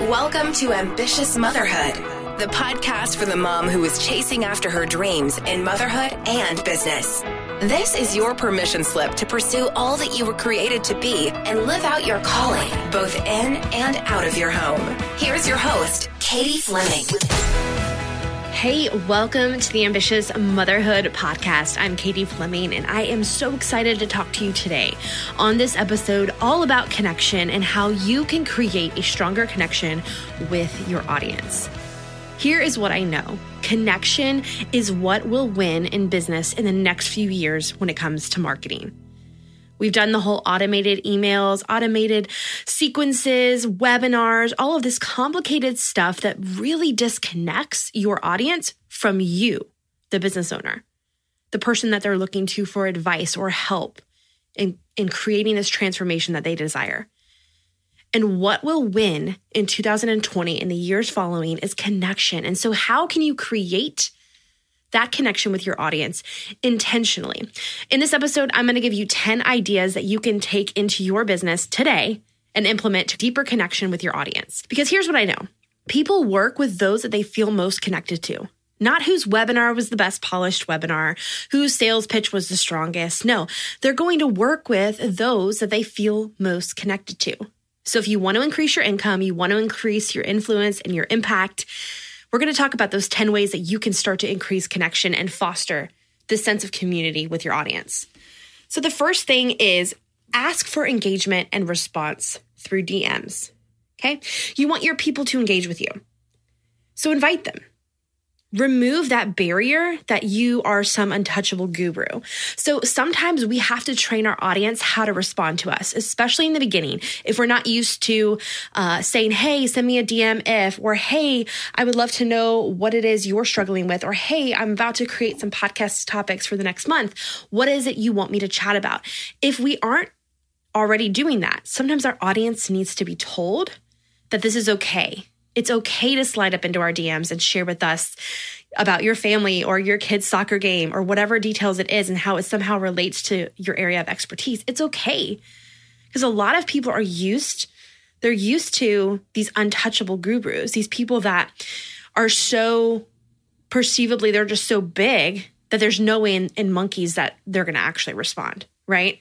Welcome to Ambitious Motherhood, the podcast for the mom who is chasing after her dreams in motherhood and business. This is your permission slip to pursue all that you were created to be and live out your calling, both in and out of your home. Here's your host, Katie Fleming. Hey, welcome to the Ambitious Motherhood Podcast. I'm Katie Fleming, and I am so excited to talk to you today on this episode all about connection and how you can create a stronger connection with your audience. Here is what I know connection is what will win in business in the next few years when it comes to marketing. We've done the whole automated emails, automated sequences, webinars, all of this complicated stuff that really disconnects your audience from you, the business owner, the person that they're looking to for advice or help in, in creating this transformation that they desire. And what will win in 2020 and the years following is connection. And so, how can you create that connection with your audience intentionally. In this episode, I'm going to give you 10 ideas that you can take into your business today and implement deeper connection with your audience. Because here's what I know people work with those that they feel most connected to. Not whose webinar was the best polished webinar, whose sales pitch was the strongest. No, they're going to work with those that they feel most connected to. So if you want to increase your income, you want to increase your influence and your impact, we're going to talk about those 10 ways that you can start to increase connection and foster this sense of community with your audience. So, the first thing is ask for engagement and response through DMs. Okay. You want your people to engage with you. So, invite them remove that barrier that you are some untouchable guru. So sometimes we have to train our audience how to respond to us, especially in the beginning. If we're not used to uh, saying, hey, send me a DM if, or hey, I would love to know what it is you're struggling with, or hey, I'm about to create some podcast topics for the next month. What is it you want me to chat about? If we aren't already doing that, sometimes our audience needs to be told that this is okay it's okay to slide up into our DMs and share with us about your family or your kid's soccer game or whatever details it is and how it somehow relates to your area of expertise. It's okay. Because a lot of people are used, they're used to these untouchable gurus, these people that are so perceivably, they're just so big that there's no way in, in monkeys that they're going to actually respond, right?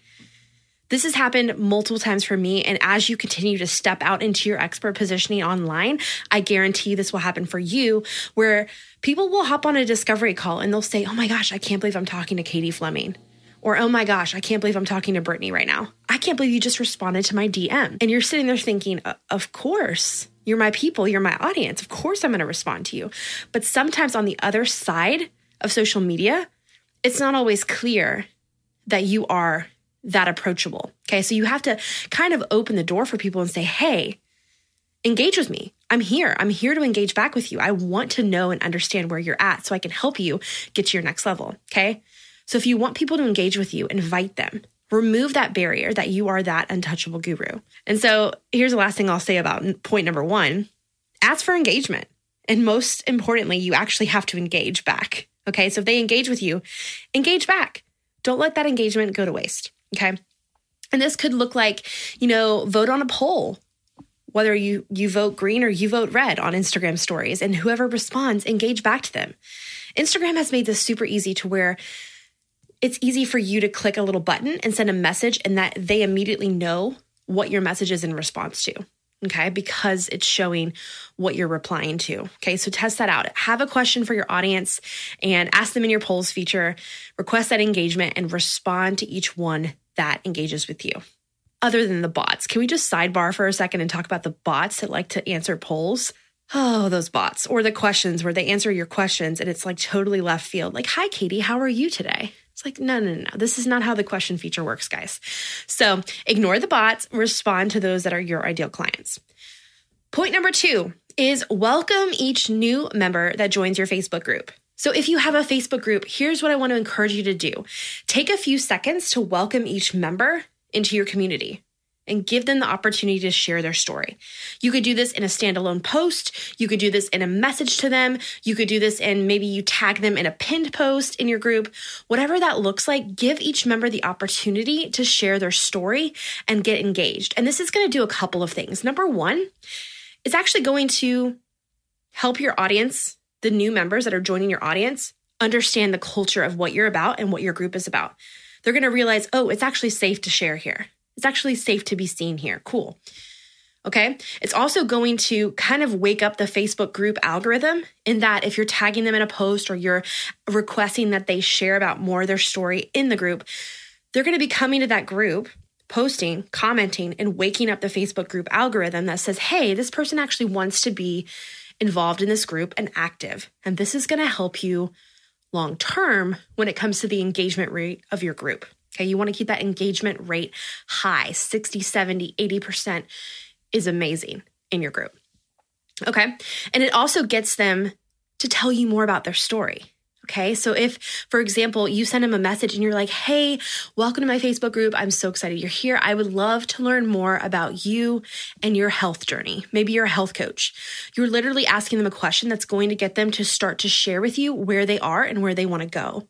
This has happened multiple times for me. And as you continue to step out into your expert positioning online, I guarantee this will happen for you where people will hop on a discovery call and they'll say, Oh my gosh, I can't believe I'm talking to Katie Fleming. Or, oh my gosh, I can't believe I'm talking to Brittany right now. I can't believe you just responded to my DM. And you're sitting there thinking, of course, you're my people, you're my audience. Of course, I'm going to respond to you. But sometimes on the other side of social media, it's not always clear that you are that approachable. Okay. So you have to kind of open the door for people and say, hey, engage with me. I'm here. I'm here to engage back with you. I want to know and understand where you're at so I can help you get to your next level. Okay. So if you want people to engage with you, invite them. Remove that barrier that you are that untouchable guru. And so here's the last thing I'll say about point number one ask for engagement. And most importantly, you actually have to engage back. Okay. So if they engage with you, engage back. Don't let that engagement go to waste. Okay. And this could look like, you know, vote on a poll, whether you you vote green or you vote red on Instagram stories, and whoever responds, engage back to them. Instagram has made this super easy to where it's easy for you to click a little button and send a message, and that they immediately know what your message is in response to. Okay, because it's showing what you're replying to. Okay, so test that out. Have a question for your audience and ask them in your polls feature, request that engagement, and respond to each one that engages with you. Other than the bots, can we just sidebar for a second and talk about the bots that like to answer polls? Oh, those bots or the questions where they answer your questions and it's like totally left field. Like, hi, Katie, how are you today? It's like, no, no, no. No. This is not how the question feature works, guys. So ignore the bots, respond to those that are your ideal clients. Point number two is welcome each new member that joins your Facebook group. So if you have a Facebook group, here's what I want to encourage you to do take a few seconds to welcome each member into your community and give them the opportunity to share their story. You could do this in a standalone post. You could do this in a message to them. You could do this and maybe you tag them in a pinned post in your group. Whatever that looks like, give each member the opportunity to share their story and get engaged. And this is going to do a couple of things. Number one, it's actually going to help your audience, the new members that are joining your audience, understand the culture of what you're about and what your group is about. They're going to realize, oh, it's actually safe to share here. It's actually safe to be seen here. Cool. Okay. It's also going to kind of wake up the Facebook group algorithm in that if you're tagging them in a post or you're requesting that they share about more of their story in the group, they're going to be coming to that group, posting, commenting, and waking up the Facebook group algorithm that says, hey, this person actually wants to be involved in this group and active. And this is going to help you long term when it comes to the engagement rate of your group. Okay, you want to keep that engagement rate high 60, 70, 80% is amazing in your group. Okay, and it also gets them to tell you more about their story. Okay. So if, for example, you send them a message and you're like, Hey, welcome to my Facebook group. I'm so excited you're here. I would love to learn more about you and your health journey. Maybe you're a health coach. You're literally asking them a question that's going to get them to start to share with you where they are and where they want to go.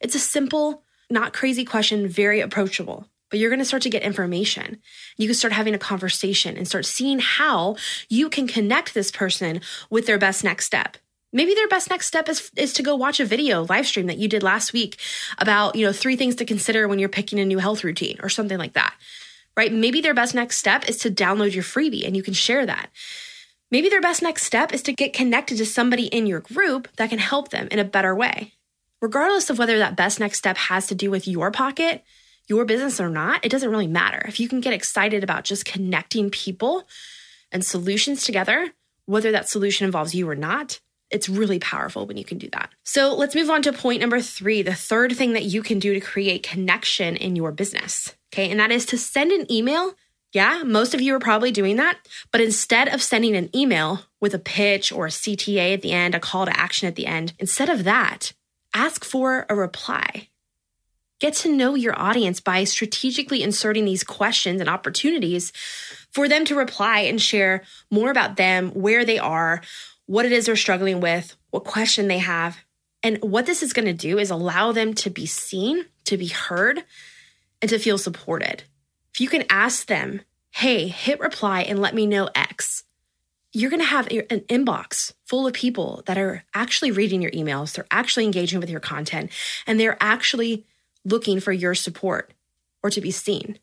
It's a simple, not crazy question, very approachable but you're going to start to get information. You can start having a conversation and start seeing how you can connect this person with their best next step. Maybe their best next step is, is to go watch a video live stream that you did last week about, you know, three things to consider when you're picking a new health routine or something like that. Right? Maybe their best next step is to download your freebie and you can share that. Maybe their best next step is to get connected to somebody in your group that can help them in a better way. Regardless of whether that best next step has to do with your pocket, your business or not, it doesn't really matter. If you can get excited about just connecting people and solutions together, whether that solution involves you or not, it's really powerful when you can do that. So let's move on to point number three, the third thing that you can do to create connection in your business. Okay. And that is to send an email. Yeah, most of you are probably doing that. But instead of sending an email with a pitch or a CTA at the end, a call to action at the end, instead of that, ask for a reply. Get to know your audience by strategically inserting these questions and opportunities for them to reply and share more about them, where they are, what it is they're struggling with, what question they have. And what this is going to do is allow them to be seen, to be heard, and to feel supported. If you can ask them, hey, hit reply and let me know X, you're going to have an inbox full of people that are actually reading your emails, they're actually engaging with your content, and they're actually looking for your support or to be seen.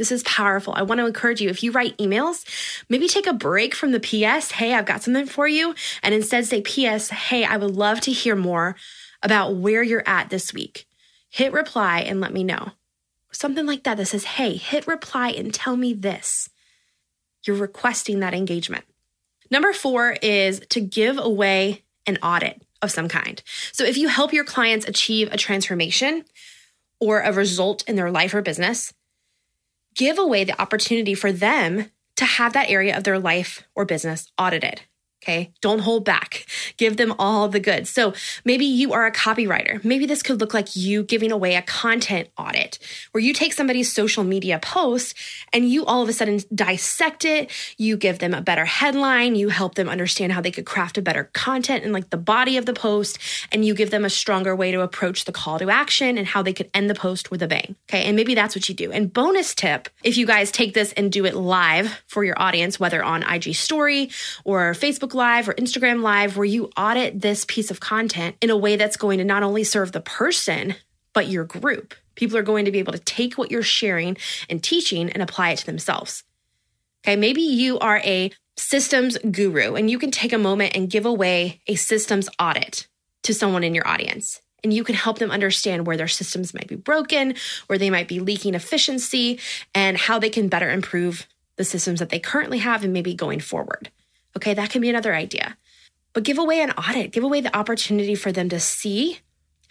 This is powerful. I want to encourage you if you write emails, maybe take a break from the PS, hey, I've got something for you, and instead say, PS, hey, I would love to hear more about where you're at this week. Hit reply and let me know. Something like that that says, hey, hit reply and tell me this. You're requesting that engagement. Number four is to give away an audit of some kind. So if you help your clients achieve a transformation or a result in their life or business, give away the opportunity for them to have that area of their life or business audited. Okay. Don't hold back. Give them all the goods. So maybe you are a copywriter. Maybe this could look like you giving away a content audit where you take somebody's social media post and you all of a sudden dissect it. You give them a better headline. You help them understand how they could craft a better content and like the body of the post. And you give them a stronger way to approach the call to action and how they could end the post with a bang. Okay. And maybe that's what you do. And bonus tip if you guys take this and do it live for your audience, whether on IG story or Facebook Facebook Live or Instagram Live where you audit this piece of content in a way that's going to not only serve the person, but your group. People are going to be able to take what you're sharing and teaching and apply it to themselves. Okay, maybe you are a systems guru and you can take a moment and give away a systems audit to someone in your audience. And you can help them understand where their systems might be broken, where they might be leaking efficiency, and how they can better improve the systems that they currently have and maybe going forward. Okay, that can be another idea. But give away an audit, give away the opportunity for them to see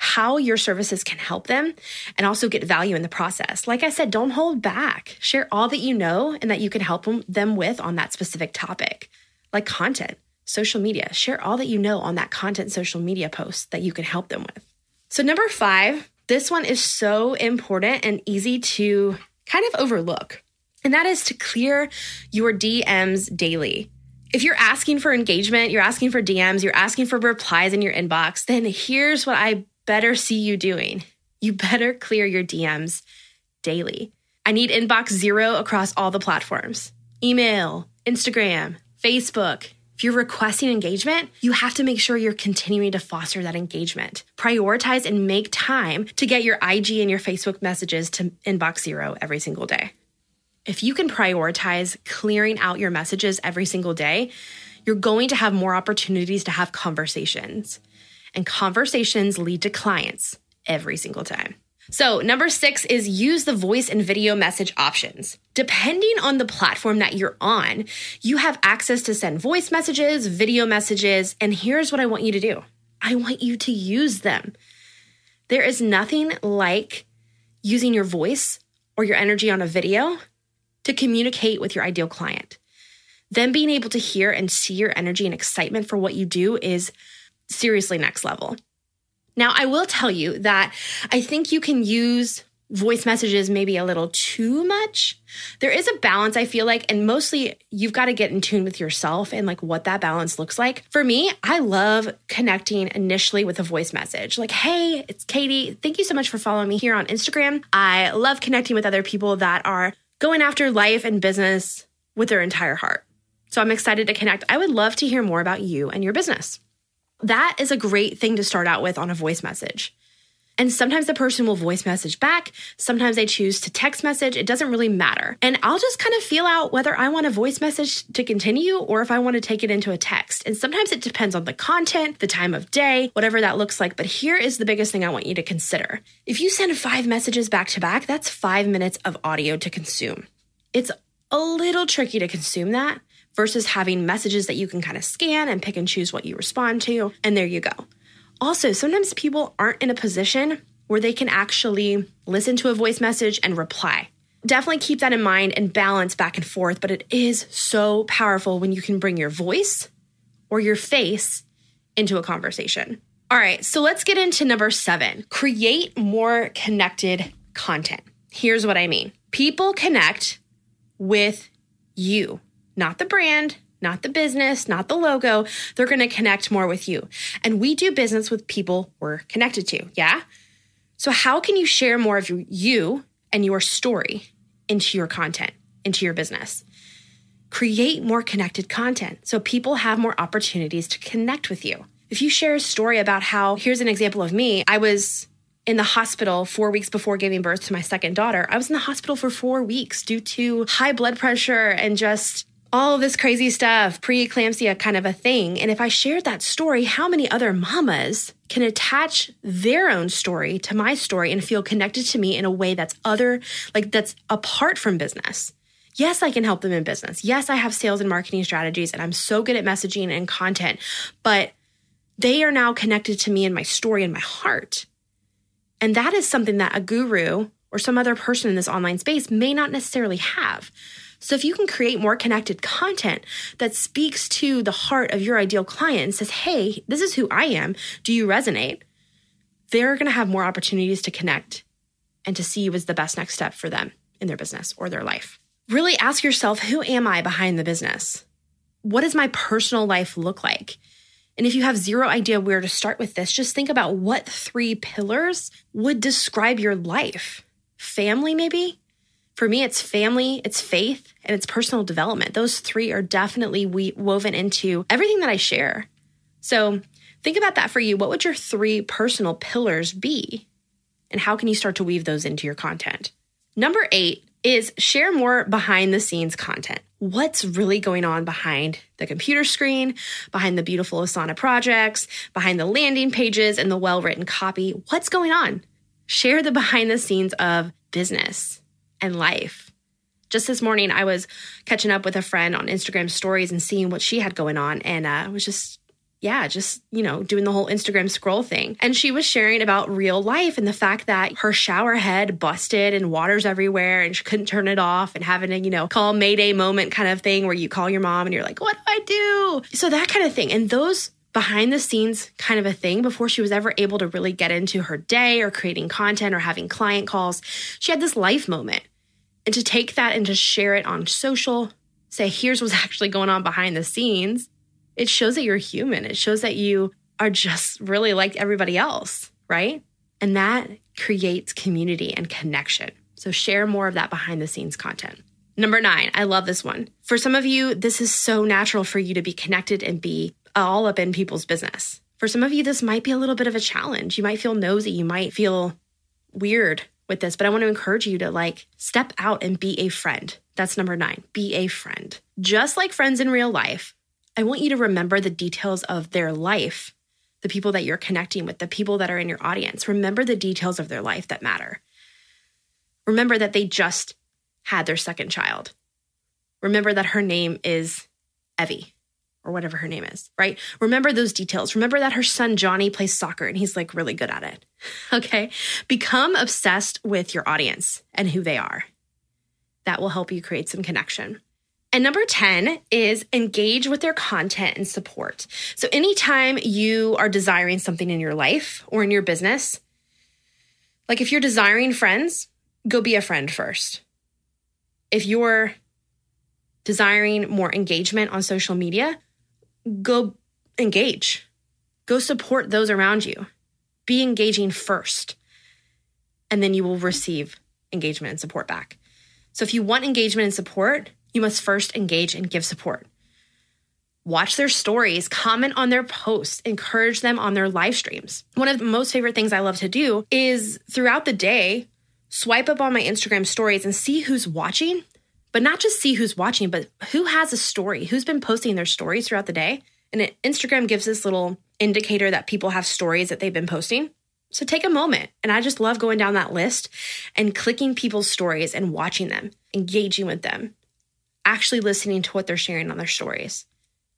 how your services can help them and also get value in the process. Like I said, don't hold back. Share all that you know and that you can help them with on that specific topic, like content, social media. Share all that you know on that content social media post that you can help them with. So, number five, this one is so important and easy to kind of overlook, and that is to clear your DMs daily if you're asking for engagement, you're asking for DMs, you're asking for replies in your inbox, then here's what I better see you doing. You better clear your DMs daily. I need inbox zero across all the platforms email, Instagram, Facebook, if you're requesting engagement, you have to make sure you're continuing to foster that engagement. Prioritize and make time to get your IG and your Facebook messages to inbox zero every single day. If you can prioritize clearing out your messages every single day, you're going to have more opportunities to have conversations. And conversations lead to clients every single time. So, number six is use the voice and video message options. Depending on the platform that you're on, you have access to send voice messages, video messages, and here's what I want you to do I want you to use them. There is nothing like using your voice or your energy on a video to communicate with your ideal client. Then being able to hear and see your energy and excitement for what you do is seriously next level. Now, I will tell you that I think you can use voice messages maybe a little too much. There is a balance, I feel like, and mostly you've got to get in tune with yourself and like what that balance looks like. For me, I love connecting initially with a voice message like, hey, it's Katie. Thank you so much for following me here on Instagram. I love connecting with other people that are going after life and business with their entire heart. So I'm excited to connect. I would love to hear more about you and your business. That is a great thing to start out with on a voice message. And sometimes the person will voice message back. Sometimes they choose to text message. It doesn't really matter. And I'll just kind of feel out whether I want a voice message to continue or if I want to take it into a text. And sometimes it depends on the content, the time of day, whatever that looks like. But here is the biggest thing I want you to consider. If you send five messages back to back, that's five minutes of audio to consume. It's a little tricky to consume that versus having messages that you can kind of scan and pick and choose what you respond to. And there you go. Also, sometimes people aren't in a position where they can actually listen to a voice message and reply. Definitely keep that in mind and balance back and forth, but it is so powerful when you can bring your voice or your face into a conversation. All right, so let's get into number seven create more connected content. Here's what I mean people connect with you not the brand, not the business, not the logo. They're going to connect more with you. And we do business with people we're connected to. Yeah. So, how can you share more of you and your story into your content, into your business? Create more connected content so people have more opportunities to connect with you. If you share a story about how, here's an example of me, I was in the hospital four weeks before giving birth to my second daughter. I was in the hospital for four weeks due to high blood pressure and just all this crazy stuff, preeclampsia kind of a thing. And if I shared that story, how many other mamas can attach their own story to my story and feel connected to me in a way that's other, like that's apart from business? Yes, I can help them in business. Yes, I have sales and marketing strategies and I'm so good at messaging and content, but they are now connected to me and my story and my heart. And that is something that a guru or some other person in this online space may not necessarily have. So if you can create more connected content that speaks to the heart of your ideal client and says, hey, this is who I am, do you resonate? They're going to have more opportunities to connect and to see you as the best next step for them in their business or their life. Really ask yourself, who am I behind the business? What does my personal life look like? And if you have zero idea where to start with this, just think about what three pillars would describe your life. Family, maybe? For me, it's family, it's faith, and it's personal development. Those three are definitely we- woven into everything that I share. So think about that for you. What would your three personal pillars be? And how can you start to weave those into your content? Number eight is share more behind the scenes content. What's really going on behind the computer screen, behind the beautiful Asana projects, behind the landing pages and the well written copy? What's going on? Share the behind the scenes of business and life. Just this morning, I was catching up with a friend on Instagram stories and seeing what she had going on, and uh, was just yeah, just, you know, doing the whole Instagram scroll thing. And she was sharing about real life and the fact that her shower head busted and water's everywhere and she couldn't turn it off and having a, you know, call Mayday moment kind of thing where you call your mom and you're like, what do I do? So that kind of thing. And those behind the scenes kind of a thing before she was ever able to really get into her day or creating content or having client calls. She had this life moment and to take that and to share it on social, say, here's what's actually going on behind the scenes, it shows that you're human. It shows that you are just really like everybody else, right? And that creates community and connection. So share more of that behind the scenes content. Number nine, I love this one. For some of you, this is so natural for you to be connected and be all up in people's business. For some of you, this might be a little bit of a challenge. You might feel nosy. You might feel weird with this, but I want to encourage you to like step out and be a friend. That's number nine. Be a friend. Just like friends in real life, I want you to remember the details of their life, the people that you're connecting with, the people that are in your audience. Remember the details of their life that matter. Remember that they just had their second child. Remember that her name is Evie or whatever her name is, right? Remember those details. Remember that her son Johnny plays soccer and he's like really good at it. Okay. Become obsessed with your audience and who they are. That will help you create some connection. And number 10 is engage with their content and support. So, anytime you are desiring something in your life or in your business, like if you're desiring friends, go be a friend first. If you're desiring more engagement on social media, go engage, go support those around you. Be engaging first, and then you will receive engagement and support back. So if you want engagement and support, you must first engage and give support. Watch their stories, comment on their posts, encourage them on their live streams. One of the most favorite things I love to do is throughout the day, swipe up on my Instagram stories and see who's watching but not just see who's watching, but who has a story, who's been posting their stories throughout the day. And Instagram gives this little indicator that people have stories that they've been posting. So take a moment. And I just love going down that list and clicking people's stories and watching them, engaging with them, actually listening to what they're sharing on their stories.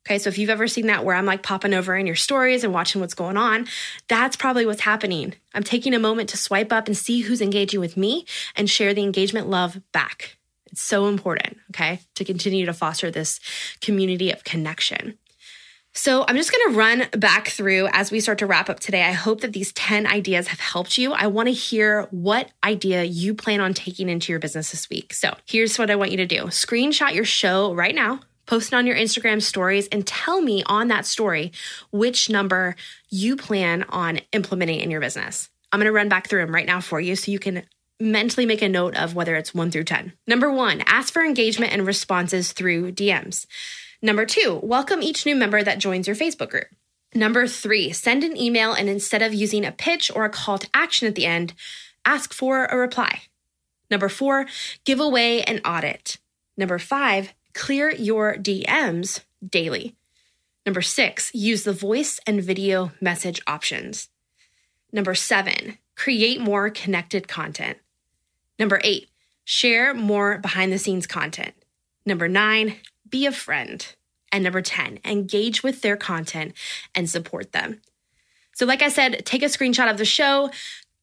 Okay, so if you've ever seen that where I'm like popping over in your stories and watching what's going on, that's probably what's happening. I'm taking a moment to swipe up and see who's engaging with me and share the engagement love back. It's so important, okay, to continue to foster this community of connection. So, I'm just going to run back through as we start to wrap up today. I hope that these 10 ideas have helped you. I want to hear what idea you plan on taking into your business this week. So, here's what I want you to do screenshot your show right now, post it on your Instagram stories, and tell me on that story which number you plan on implementing in your business. I'm going to run back through them right now for you so you can mentally make a note of whether it's one through 10. Number one, ask for engagement and responses through DMs. Number two, welcome each new member that joins your Facebook group. Number three, send an email and instead of using a pitch or a call to action at the end, ask for a reply. Number four, give away an audit. Number five, clear your DMs daily. Number six, use the voice and video message options. Number seven, create more connected content. Number eight, share more behind the scenes content. Number nine, be a friend. And number 10, engage with their content and support them. So, like I said, take a screenshot of the show,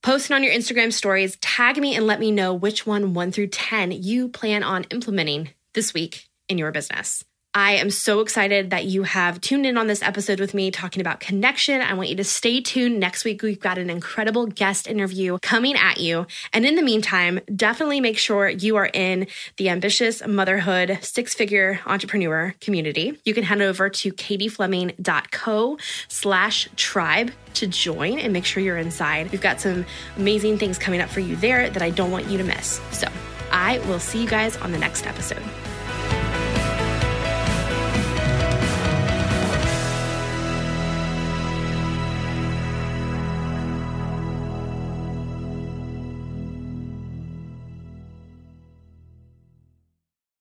post it on your Instagram stories, tag me, and let me know which one, one through 10, you plan on implementing this week in your business. I am so excited that you have tuned in on this episode with me talking about connection. I want you to stay tuned. Next week, we've got an incredible guest interview coming at you. And in the meantime, definitely make sure you are in the ambitious motherhood six figure entrepreneur community. You can head over to katiefleming.co slash tribe to join and make sure you're inside. We've got some amazing things coming up for you there that I don't want you to miss. So I will see you guys on the next episode.